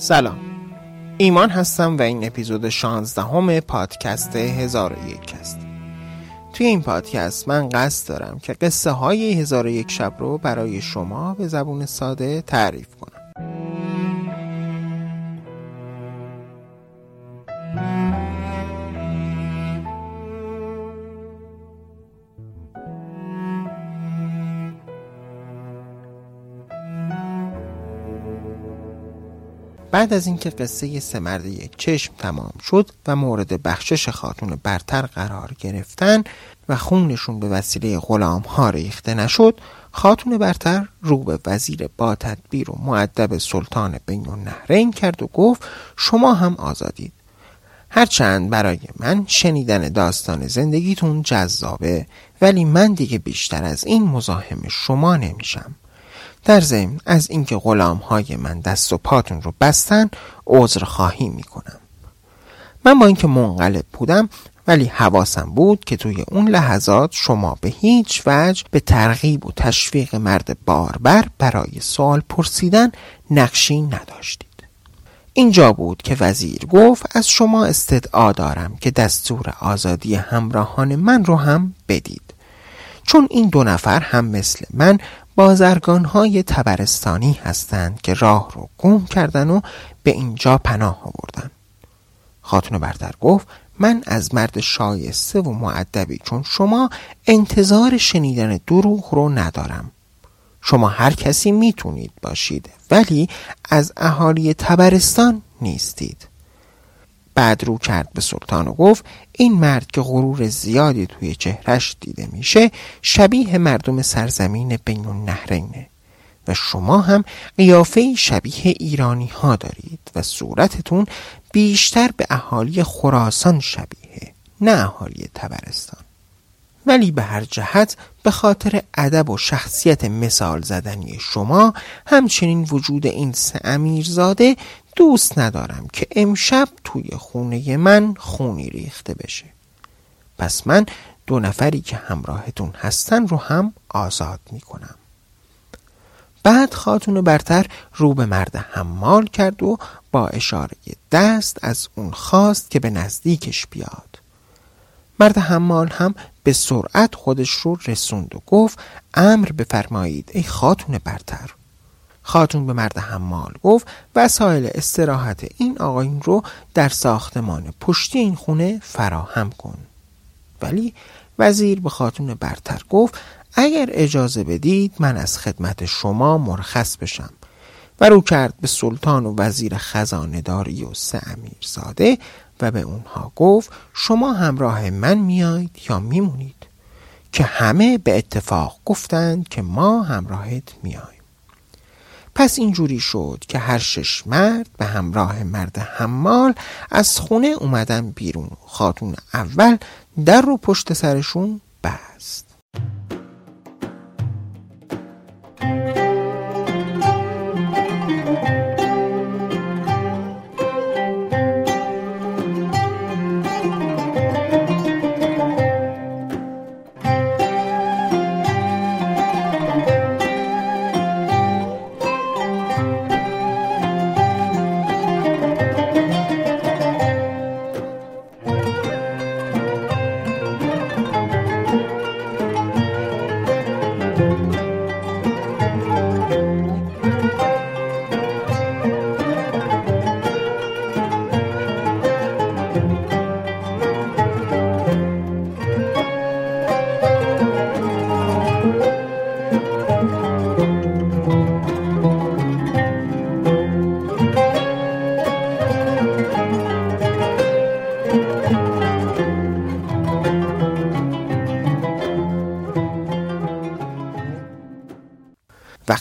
سلام. ایمان هستم و این اپیزود 16 همه پادکست هزار و یک است. توی این پادکست من قصد دارم که قصه های هزار و یک شب رو برای شما به زبون ساده تعریف بعد از اینکه قصه سه مرد چشم تمام شد و مورد بخشش خاتون برتر قرار گرفتن و خونشون به وسیله غلام ها ریخته نشد خاتون برتر رو به وزیر با تدبیر و معدب سلطان بین النهرین کرد و گفت شما هم آزادید. هرچند برای من شنیدن داستان زندگیتون جذابه ولی من دیگه بیشتر از این مزاحم شما نمیشم. در ضمن از اینکه غلام های من دست و پاتون رو بستن عذر خواهی می‌کنم. من با اینکه منقلب بودم ولی حواسم بود که توی اون لحظات شما به هیچ وجه به ترغیب و تشویق مرد باربر برای سوال پرسیدن نقشی نداشتید. اینجا بود که وزیر گفت از شما استدعا دارم که دستور آزادی همراهان من رو هم بدید. چون این دو نفر هم مثل من بازرگان های تبرستانی هستند که راه رو گم کردن و به اینجا پناه آوردن. خاتون برتر گفت من از مرد شایسته و معدبی چون شما انتظار شنیدن دروغ رو ندارم. شما هر کسی می‌تونید باشید ولی از اهالی تبرستان نیستید. بعد رو کرد به سلطان و گفت این مرد که غرور زیادی توی چهرش دیده میشه شبیه مردم سرزمین بین النهرینه. و شما هم قیافه شبیه ایرانی ها دارید و صورتتون بیشتر به اهالی خراسان شبیه نه اهالی تبرستان. ولی به هر جهت به خاطر ادب و شخصیت مثال زدنی شما همچنین وجود این سه امیرزاده دوست ندارم که امشب توی خونه من خونی ریخته بشه. پس من دو نفری که همراهتون هستن رو هم آزاد می‌کنم. بعد خاتون برتر رو به مرد حمال کرد و با اشاره دست از اون خواست که به نزدیکش بیاد. مرد حمال هم به سرعت خودش رو رسوند و گفت امر بفرمایید ای خاتون برتر. خاتون به مرد حمال گفت وسایل استراحت این آقایون رو در ساختمان پشتی این خونه فراهم کن. ولی وزیر به خاتون برتر گفت اگر اجازه بدید من از خدمت شما مرخص بشم. و رو کرد به سلطان و وزیر خزانداری و سه امیرزاده و به اونها گفت شما همراه من میایید یا میمونید؟ که همه به اتفاق گفتند که ما همراهت میاییم. پس اینجوری شد که هر شش مرد به همراه مرد حمال از خونه اومدن بیرون. خاتون اول در رو پشت سرشون بست.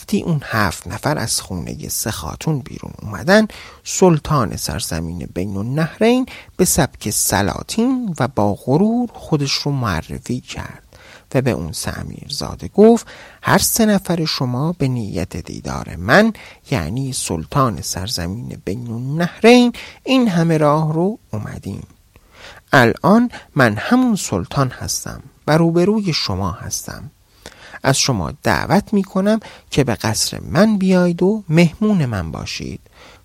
وقتی اون هفت نفر از خونه سه خاتون بیرون اومدن. سلطان سرزمین بین النهرین به سبک سلاطین و با غرور خودش رو معرفی کرد و به اون سمیر زاده گفت هر سه نفر شما به نیت دیدار من یعنی سلطان سرزمین بین النهرین این همه راه رو اومدیم. الان من همون سلطان هستم و روبروی شما هستم. از شما دعوت می کنم که به قصر من بیایید و مهمون من باشید.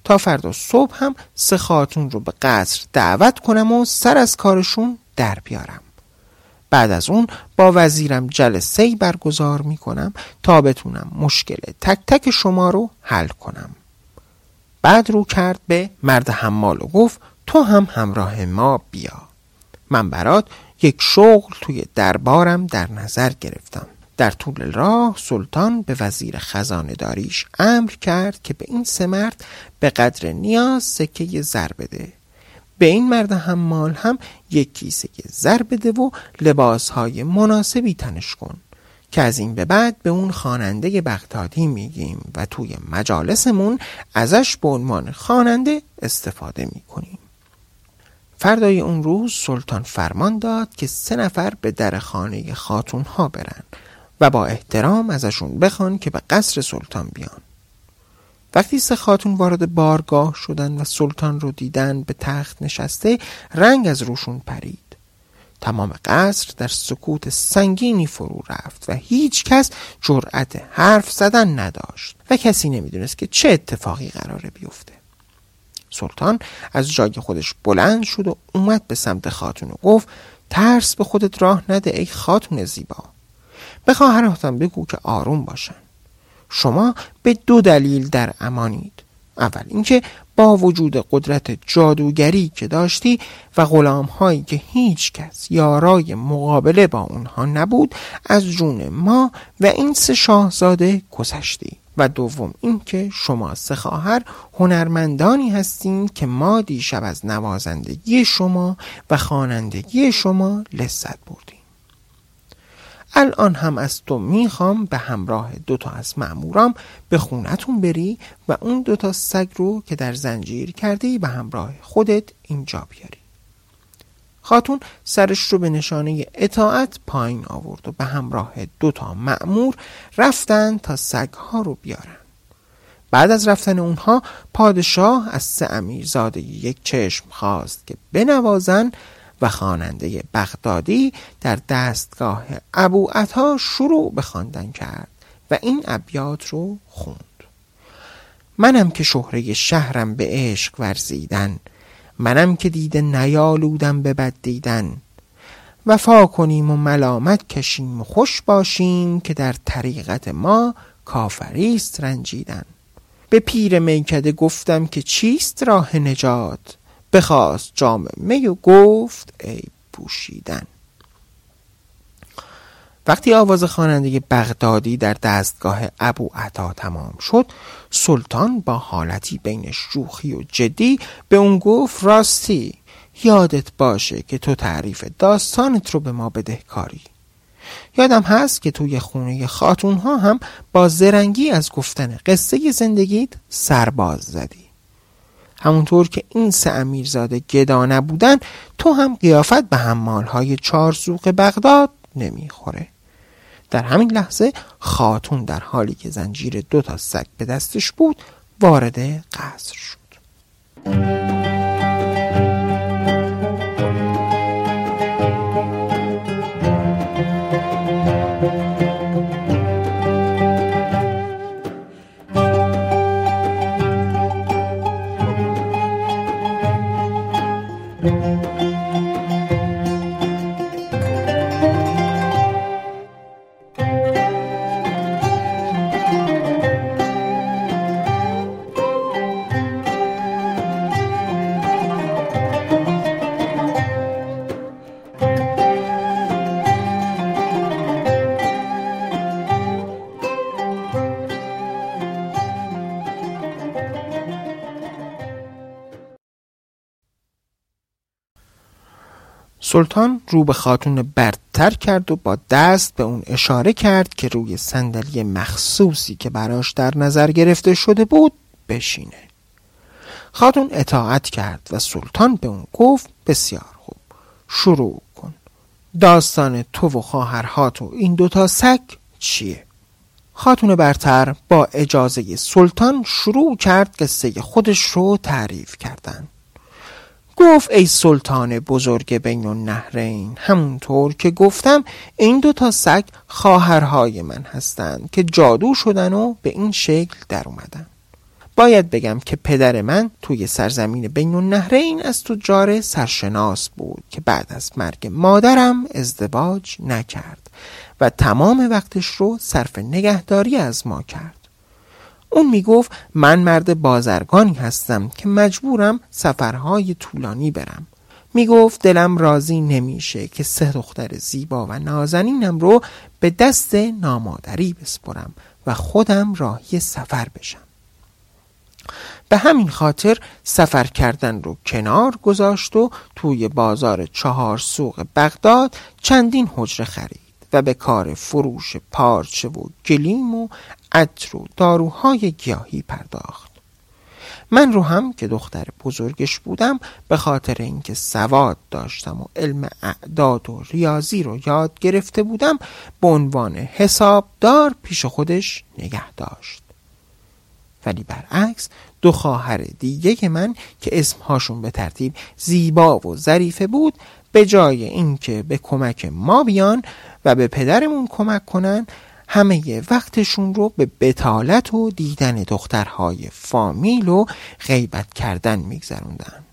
تا فردا صبح هم سه خاتون رو به قصر دعوت کنم و سر از کارشون در بیارم. بعد از اون با وزیرم جلسه برگزار می کنم تا بتونم مشکل تک تک شما رو حل کنم. بعد رو کرد به مرد حمال و گفت تو هم همراه ما بیا. من برات یک شغل توی دربارم در نظر گرفتم. در طول راه سلطان به وزیر خزانه داریش امر کرد که به این سه مرد به قدر نیاز سکه زر بده. به این مرد حمال هم یک کیسه زر بده و لباسهای مناسبی تنش کن که از این به بعد به اون خواننده بغدادی میگیم و توی مجالسمون ازش به عنوان خواننده استفاده می‌کنیم. فردای اون روز سلطان فرمان داد که سه نفر به در خانه خاتون ها برن. و با احترام ازشون بخوان که به قصر سلطان بیان. وقتی سه خاتون وارد بارگاه شدن و سلطان رو دیدن به تخت نشسته رنگ از روشون پرید. تمام قصر در سکوت سنگینی فرو رفت و هیچ کس جرأت حرف زدن نداشت و کسی نمی‌دونست که چه اتفاقی قراره بیفته. سلطان از جای خودش بلند شد و اومد به سمت خاتون و گفت ترس به خودت راه نده ای خاتون زیبا. به خواهراتم بگو که آروم باشن. شما به دو دلیل در امانید. اول اینکه با وجود قدرت جادوگری که داشتی و غلام هایی که هیچ کس یارای مقابله با اونها نبود از جون ما و این سه شاهزاده گذشتی. و دوم اینکه شما سه خواهر هنرمندانی هستین که ما دیشب از نوازندگی شما و خوانندگی شما لذت بردیم الان هم از تو می‌خوام به همراه دوتا از معمورام به خونتون بری و اون دوتا سگ رو که در زنجیر کرده به همراه خودت اینجا بیاری. خاتون سرش رو به نشانه اطاعت پایین آورد و به همراه دوتا معمور رفتن تا سگها رو بیارن. بعد از رفتن اونها پادشاه از سه امیرزاده یک چشم خواست که بنوازن و خواننده بغدادی در دستگاه ابو عطا شروع به خواندن کرد و این ابیات رو خوند. منم که شهره شهرم به عشق ورزیدن منم که دیده نیالودم به بد دیدن. وفا کنیم و ملامت کشیم و خوش باشیم که در طریقت ما کافریست رنجیدن. به پیر میکده گفتم که چیست راه نجات؟ بخواست جام می و گفت ای پوشیدن. وقتی آواز خواننده بغدادی در دستگاه ابو عطا تمام شد سلطان با حالتی بین شوخی و جدی به اون گفت راستی یادت باشه که تو تعریف داستانت رو به ما بدهکاری یادم هست که توی خونه خاتون ها هم با زرنگی از گفتن قصه زندگیت سرباز زدی. همونطور که این سه امیرزاده گدا نبودن تو هم قیافت به حمال های چارزوق بغداد نمی‌خوره. در همین لحظه خاتون در حالی که زنجیر دو تا سگ به دستش بود وارد قصر شد. سلطان رو به خاتون برتر کرد و با دست به اون اشاره کرد که روی صندلی مخصوصی که براش در نظر گرفته شده بود بشینه. خاتون اطاعت کرد و سلطان به اون گفت بسیار خوب شروع کن. داستان تو و خواهرهات و این دوتا سگ چیه؟ خاتون برتر با اجازه سلطان شروع کرد قصه خودش رو تعریف کردن. گفت ای سلطان بزرگ بین النهرین همونطور که گفتم این دو تا سگ خواهرهای من هستند که جادو شدن و به این شکل در اومدن. باید بگم که پدر من توی سرزمین بین النهرین از تجار سرشناس بود که بعد از مرگ مادرم ازدواج نکرد و تمام وقتش رو صرف نگهداری از ما کرد. اون می‌گفت من مرد بازرگانی هستم که مجبورم سفرهای طولانی برم. می‌گفت دلم راضی نمیشه که سه دختر زیبا و نازنینم رو به دست نامادری بسپرم و خودم راهی سفر بشم. به همین خاطر سفر کردن رو کنار گذاشت و توی بازار چهار سوق بغداد چندین حجره خرید و به کار فروش پارچه و گلیم و عطر و داروهای گیاهی پرداخت. من رو هم که دختر بزرگش بودم به خاطر اینکه سواد داشتم و علم اعداد و ریاضی رو یاد گرفته بودم به عنوان حسابدار پیش خودش نگه داشت. ولی برعکس دو خواهر دیگه من که اسمهاشون به ترتیب زیبا و ظریفه بود به جای اینکه به کمک ما بیان و به پدرمون کمک کنن همه وقتشون رو به بتالت و دیدن دخترهای فامیل و غیبت کردن میگذروندن.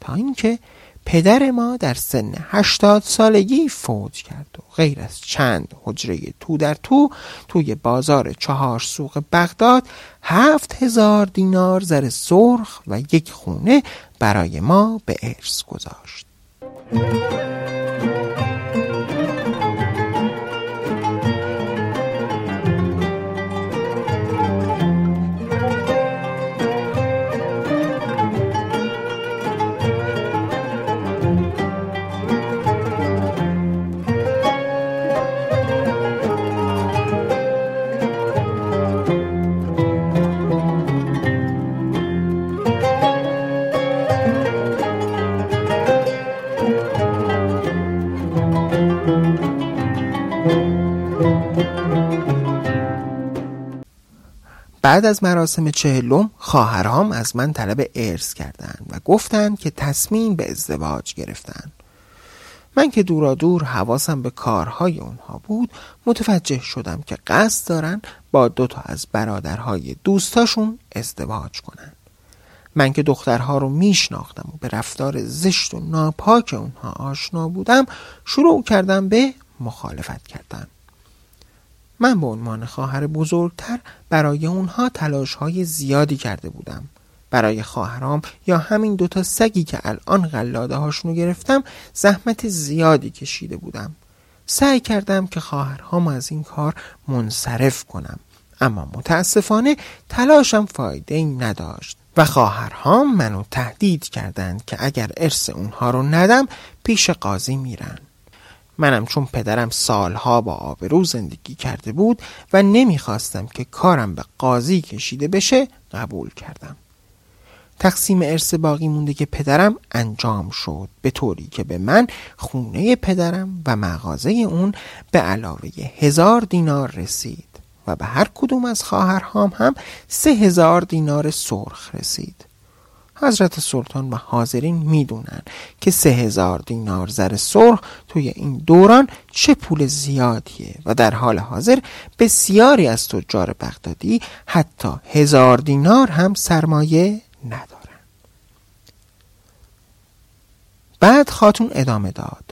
تا اینکه پدر ما در سن هشتاد سالگی فوت کرد و غیر از چند حجره تو در تو توی بازار چهار سوق بغداد هفت هزار دینار زر سرخ و یک خونه برای ما به ارث گذاشت. بعد از مراسم چهلم خواهرام از من طلب ارث کردند و گفتند که تصمیم به ازدواج گرفتن من که دورا دور حواسم به کارهای اونها بود متوجه شدم که قصد دارن با دوتا از برادرهای دوستاشون ازدواج کنن. من که دخترها رو میشناختم و به رفتار زشت و ناپاک اونها آشنا بودم شروع کردم به مخالفت کردن. من به عنوان خواهر بزرگتر برای اونها تلاش های زیادی کرده بودم. برای خواهرام یا همین دوتا سگی که الان غلاده هاشونو گرفتم زحمت زیادی کشیده بودم. سعی کردم که خواهرهام از این کار منصرف کنم. اما متاسفانه تلاشم فایده ای نداشت و خواهرهام منو تهدید کردند که اگر ارث اونها رو ندم پیش قاضی میرن. منم چون پدرم سالها با آبرو زندگی کرده بود و نمی‌خواستم که کارم به قاضی کشیده بشه قبول کردم. تقسیم ارث باقی مونده که پدرم انجام شد به طوری که به من خونه پدرم و مغازه اون به علاوه هزار دینار رسید و به هر کدوم از خواهرهام هم سه هزار دینار سرخ رسید. حضرت سلطان و حاضرین می‌دونن که سه هزار دینار زر سرخ توی این دوران چه پول زیادیه و در حال حاضر بسیاری از تجار بغدادی حتی هزار دینار هم سرمایه ندارن. بعد خاتون ادامه داد.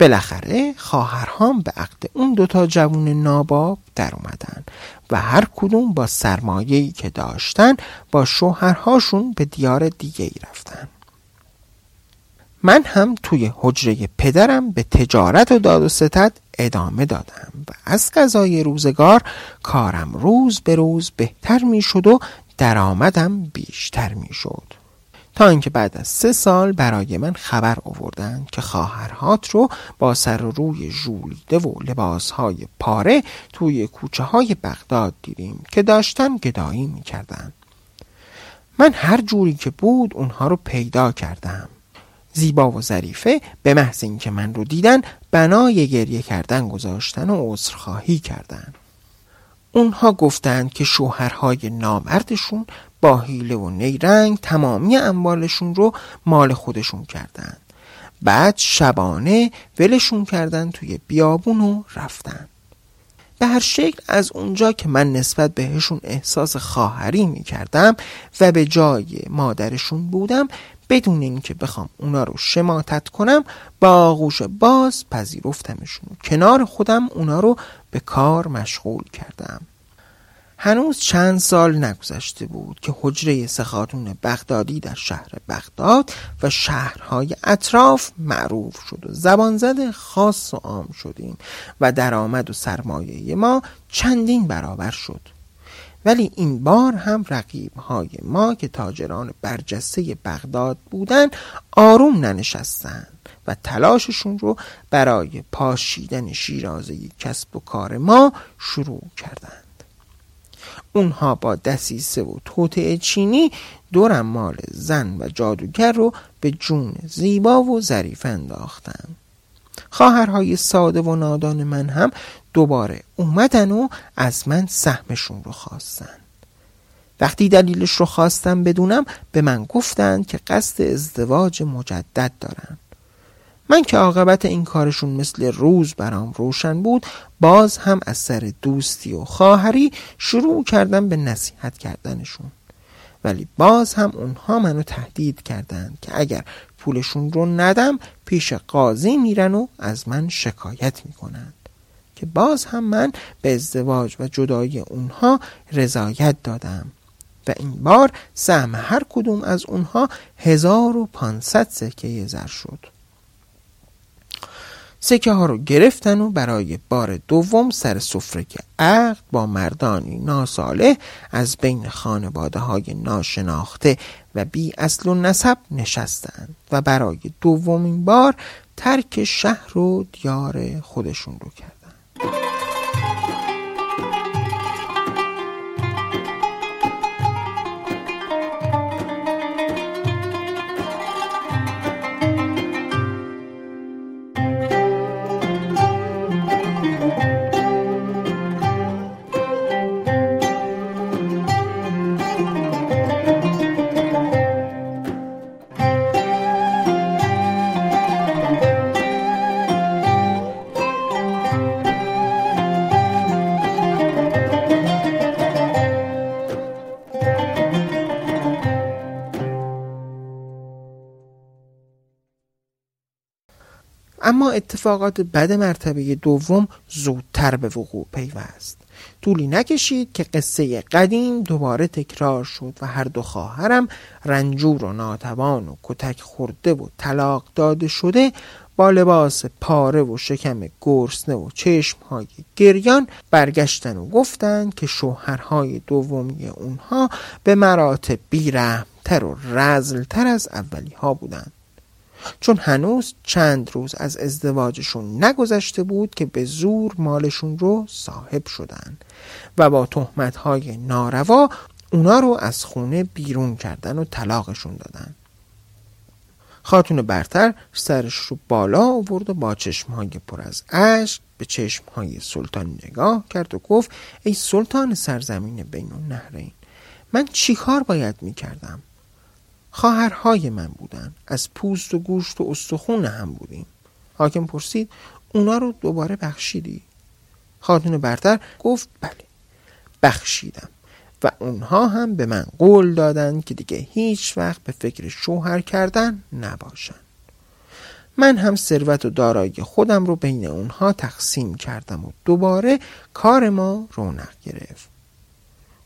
بالاخره خواهرهام به عقد اون دوتا جوون ناباب در اومدن و هر کدوم با سرمایه‌ای که داشتن با شوهرهاشون به دیار دیگه ای رفتن. من هم توی حجره پدرم به تجارت و داد و ستد ادامه دادم و از قضای روزگار کارم روز به روز بهتر می شد و درآمدم بیشتر می شد تا اینکه بعد از سه سال برای من خبر آوردند که خواهرهات رو با سر و روی ژولیده و لباسهای پاره توی کوچه های بغداد دیدیم که داشتن گدایی می‌کردن من هر جوری که بود اونها رو پیدا کردم. زیبا و ظریفه به محض اینکه من رو دیدن بنای گریه کردن گذاشتن و عذرخواهی کردن. اونها گفتند که شوهرهای نامردشون با حیله و نیرنگ تمامی اموالشون رو مال خودشون کردن بعد شبانه ولشون کردن توی بیابون و رفتن. به هر شکل از اونجا که من نسبت بهشون احساس خواهری می کردم و به جای مادرشون بودم بدون اینکه بخوام اونا رو شماتت کنم با آغوش باز پذیرفتمشون. کنار خودم اونا رو به کار مشغول کردم. هنوز چند سال نگذشته بود که حجره سخاتون بغدادی در شهر بغداد و شهرهای اطراف معروف شد و زبان زده خاص و عام شدیم و درآمد و سرمایه ما چندین برابر شد. ولی این بار هم رقیب های ما که تاجران برجسته بغداد بودند آروم ننشستند. و تلاششون رو برای پاشیدن شیرازه کسب و کار ما شروع کردند. اونها با دسیسه و توطعه چینی دورم مال زن و جادوگر رو به جون زیبا و ظریف انداختند خواهرهای ساده و نادان من هم دوباره اومدن و از من سهمشون رو خواستن. وقتی دلیلش رو خواستم بدونم به من گفتند که قصد ازدواج مجدد دارن من که عاقبت این کارشون مثل روز برام روشن بود باز هم از سر دوستی و خواهری شروع کردم به نصیحت کردنشون. ولی باز هم اونها منو تهدید کردند که اگر پولشون رو ندم پیش قاضی میرن و از من شکایت می‌کنند. که باز هم من به ازدواج و جدایی اونها رضایت دادم. و این بار سهم هر کدوم از اونها هزار و پانصد سکه زر شد. سکه ها رو گرفتن و برای بار دوم سر سفره عقد با مردانی ناساله از بین خانواده های ناشناخته و بی اصل و نسب نشستند و برای دومین بار ترک شهر و دیار خودشون رو کردند اما اتفاقات بد مرتبه دوم زودتر به وقوع پیوست. طولی نکشید که قصه قدیم دوباره تکرار شد و هر دو خواهرم رنجور و ناتوان و کتک خورده و طلاق داده شده با لباس پاره و شکم گرسنه و چشمهای گریان برگشتن و گفتند که شوهرهای دومی اونها به مراتب بیرحمتر و رزلتر از اولی ها بودند. چون هنوز چند روز از ازدواجشون نگذشته بود که به زور مالشون رو صاحب شدن و با تهمتهای ناروا اونا رو از خونه بیرون کردن و طلاقشون دادن. خاتون برتر سرش رو بالا آورد و با چشمهای پر از اشک به چشمهای سلطان نگاه کرد و گفت ای سلطان سرزمین بین النهرین من چیکار باید می‌کردم؟ خواهرهای من بودن. از پوست و گوشت و استخون هم بودیم. حاکم پرسید اونا رو دوباره بخشیدی؟ خاتون برتر گفت بله بخشیدم. و اونها هم به من قول دادند که دیگه هیچ وقت به فکر شوهر کردن نباشن. من هم ثروت و دارایی خودم رو بین اونها تقسیم کردم و دوباره کار ما رونق گرفت.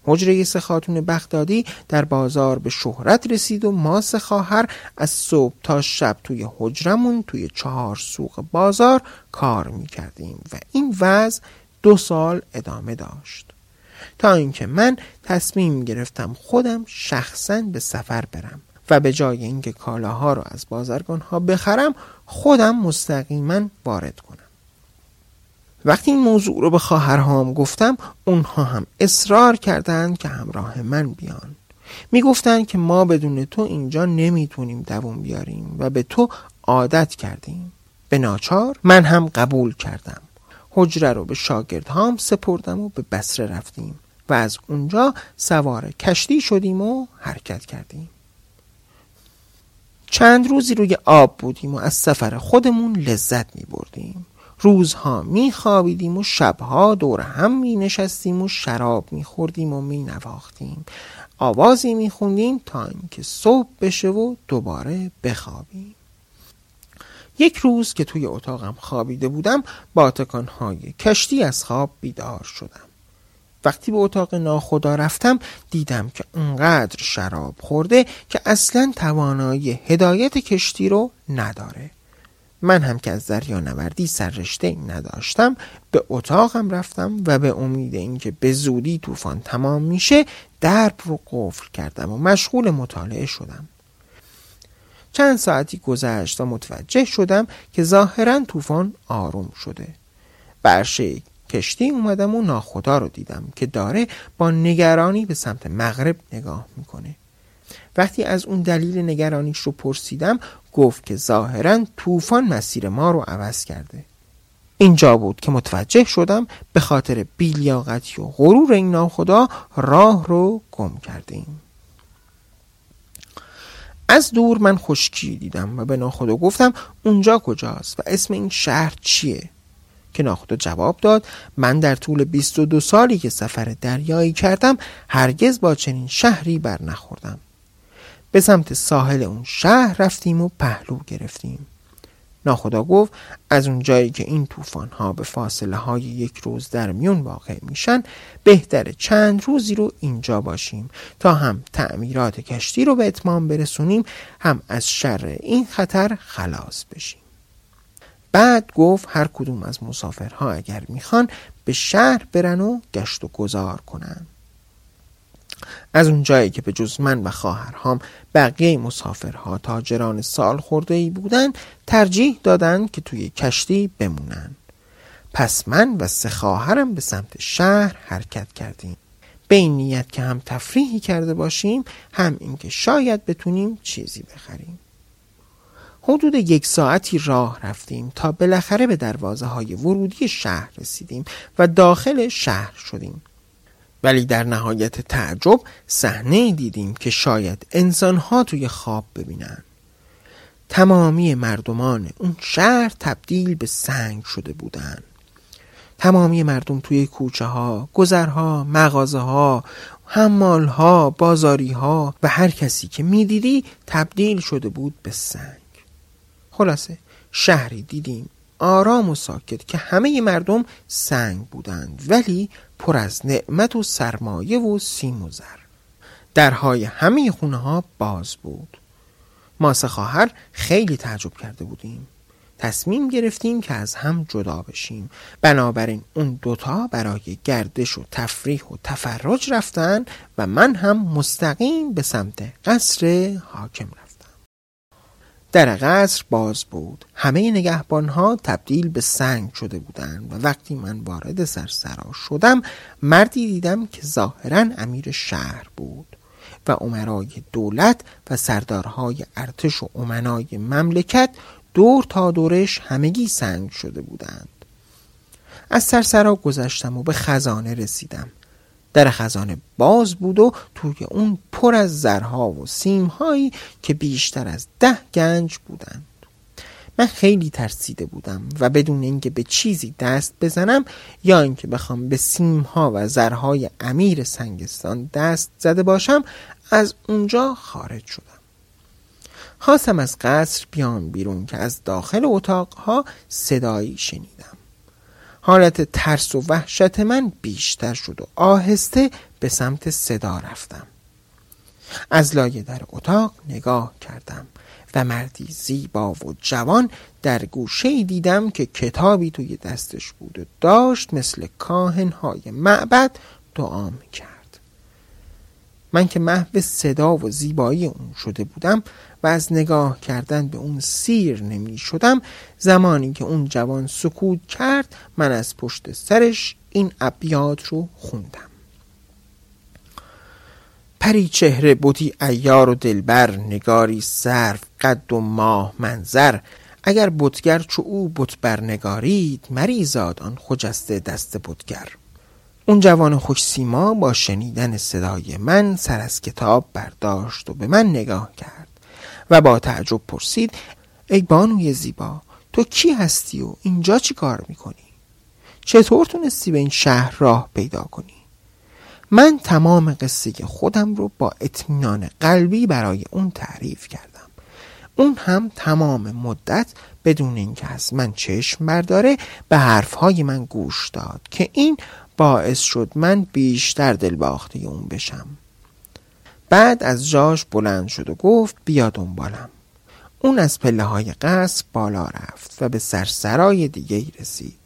حجره سه خاتون بغدادی در بازار به شهرت رسید و ما سه خواهر از صبح تا شب توی حجرمون توی چهار سوق بازار کار می کردیم و این وضع دو سال ادامه داشت. تا اینکه من تصمیم گرفتم خودم شخصا به سفر برم و به جای اینکه کالاها رو از بازرگان ها بخرم خودم مستقیما وارد کنم. وقتی این موضوع رو به خواهرهام گفتم اونها هم اصرار کردند که همراه من بیان. می‌گفتند که ما بدون تو اینجا نمی‌تونیم دووم بیاریم و به تو عادت کردیم. به ناچار من هم قبول کردم. حجره رو به شاگردهام سپردم و به بسره رفتیم و از اونجا سوار کشتی شدیم و حرکت کردیم. چند روزی روی آب بودیم و از سفر خودمون لذت می بردیم روزها می خوابیدیم و شبها دور هم می نشستیم و شراب می خوردیم و می نواختیم آوازی می خوندیم تا اینکه صبح بشه و دوباره بخوابیم. یک روز که توی اتاقم خوابیده بودم با تکانهای کشتی از خواب بیدار شدم. وقتی به اتاق ناخدا رفتم دیدم که اونقدر شراب خورده که اصلا توانایی هدایت کشتی رو نداره. من هم که از دریا نوردی سررشته نداشتم به اتاقم رفتم و به امید اینکه به زودی طوفان تمام میشه درب رو قفل کردم و مشغول مطالعه شدم. چند ساعتی گذشت و متوجه شدم که ظاهرا طوفان آروم شده. برشه کشتی اومدم و ناخدا رو دیدم که داره با نگرانی به سمت مغرب نگاه می‌کنه. وقتی از اون دلیل نگرانیش رو پرسیدم گفت که ظاهرا طوفان مسیر ما رو عوض کرده. اینجا بود که متوجه شدم به خاطر بیلیاقتی و غرور این ناخدا راه رو گم کردیم. از دور من خشکی دیدم و به ناخدا گفتم اونجا کجاست و اسم این شهر چیه؟ که ناخدا جواب داد من در طول 22 سالی که سفر دریایی کردم هرگز با چنین شهری بر نخوردم به سمت ساحل اون شهر رفتیم و پهلو گرفتیم. ناخدا گفت از اون جایی که این طوفان ها به فاصله های یک روز در میون واقع میشن بهتر چند روزی رو اینجا باشیم تا هم تعمیرات کشتی رو به اتمام برسونیم هم از شر این خطر خلاص بشیم. بعد گفت هر کدوم از مسافرها اگر می‌خوان به شهر برن و گشت و گذار کنن. از اون جایی که به جز من و خواهرهام بقیه مسافرها تاجران سال خورده ای بودن ترجیح دادن که توی کشتی بمونن. پس من و سه خواهرم به سمت شهر حرکت کردیم. به این نیت که هم تفریحی کرده باشیم هم اینکه شاید بتونیم چیزی بخریم. حدود یک ساعتی راه رفتیم تا بالاخره به دروازه های ورودی شهر رسیدیم و داخل شهر شدیم. ولی در نهایت تعجب صحنه دیدیم که شاید انسانها توی خواب ببینن. تمامی مردمان اون شهر تبدیل به سنگ شده بودن. تمامی مردم توی کوچه ها، گذرها، مغازه ها، حمال ها، بازاری ها و هر کسی که می‌دیدی تبدیل شده بود به سنگ. خلاصه شهری دیدیم آرام و ساکت که همه مردم سنگ بودند ولی پر از نعمت و سرمایه و سیم و زر. درهای همه خونه ها باز بود. ما خواهر خیلی تعجب کرده بودیم. تصمیم گرفتیم که از هم جدا بشیم. بنابراین اون دوتا برای گردش و تفریح و تفرج رفتن و من هم مستقیم به سمت قصر حاکم رفتم. در قصر باز بود. همه نگهبان ها تبدیل به سنگ شده بودند و وقتی من وارد سرسرا شدم مردی دیدم که ظاهرا امیر شهر بود و عمرای دولت و سردارهای ارتش و امنای مملکت دور تا دورش همگی سنگ شده بودند. از سرسرا گذشتم و به خزانه رسیدم. در خزانه باز بود و توی اون پر از زرها و سیمهایی که بیشتر از ده گنج بودند. من خیلی ترسیده بودم و بدون اینکه به چیزی دست بزنم یا اینکه بخوام به سیمها و زرهای امیر سنگستان دست زده باشم از اونجا خارج شدم. خواستم از قصر بیام بیرون که از داخل اتاقها صدایی شنیدم. حالت ترس و وحشت من بیشتر شد و آهسته به سمت صدا رفتم. از لایه در اتاق نگاه کردم و مردی زیبا و جوان در گوشه دیدم که کتابی توی دستش بود و داشت مثل کاهنهای معبد دعا می‌کرد. من که محو صدا و زیبایی اون شده بودم و از نگاه کردن به اون سیر نمی شدم زمانی که اون جوان سکوت کرد من از پشت سرش این ابیات رو خوندم. پری چهره بودی ایار و دلبر نگاری سرف قد و ماه منظر. اگر بتگر چو او بت برنگارید مریزاد آن خجسته دست بتگر. اون جوان خوش سیما با شنیدن صدای من سر از کتاب برداشت و به من نگاه کرد و با تعجب پرسید ای بانوی زیبا تو کی هستی و اینجا چی کار می‌کنی؟ چطور تونستی به این شهر راه پیدا کنی؟ من تمام قصه خودم رو با اطمینان قلبی برای اون تعریف کردم اون هم تمام مدت بدون اینکه از من چشم برداره به حرفهای من گوش داد که این باعث شد من بیشتر دلباخته اون بشم. بعد از جاش بلند شد و گفت بیا دنبالم. اون از پله های قصر بالا رفت و به سرسرای دیگه رسید.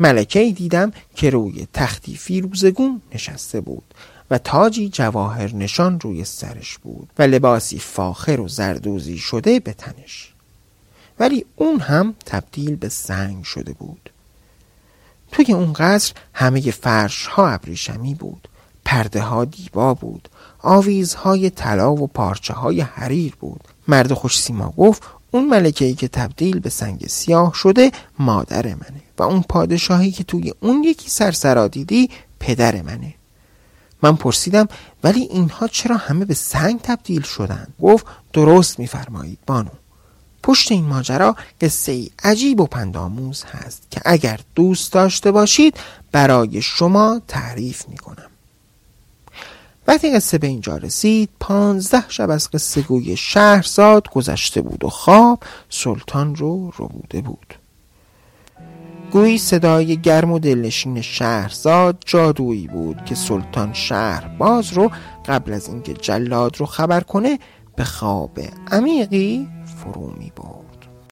ملکه دیدم که روی تختی فیروزگون نشسته بود و تاجی جواهر نشان روی سرش بود و لباسی فاخر و زردوزی شده به تنش. ولی اون هم تبدیل به سنگ شده بود. توی اون قصر همه فرش ها ابریشمی بود. پرده ها دیبا بود. آویزهای طلا و پارچه های حریر بود. مرد خوش سیما گفت اون ملکه ای که تبدیل به سنگ سیاه شده مادر منه و اون پادشاهی که توی اون یکی سرسرا دیدی پدر منه. من پرسیدم ولی اینها چرا همه به سنگ تبدیل شدن؟ گفت درست میفرمایید بانو. پشت این ماجرا قصه ای عجیب و پنداموز هست که اگر دوست داشته باشید برای شما تعریف می‌کنم. وقتی قصه به اینجا رسید پانزده شب از قصه گوی شهرزاد گذشته بود و خواب سلطان رو رو بوده بود. گویی صدای گرم و دلنشین شهرزاد جادویی بود که سلطان شهر باز رو قبل از اینکه جلاد رو خبر کنه به خواب عمیقی فرو می بود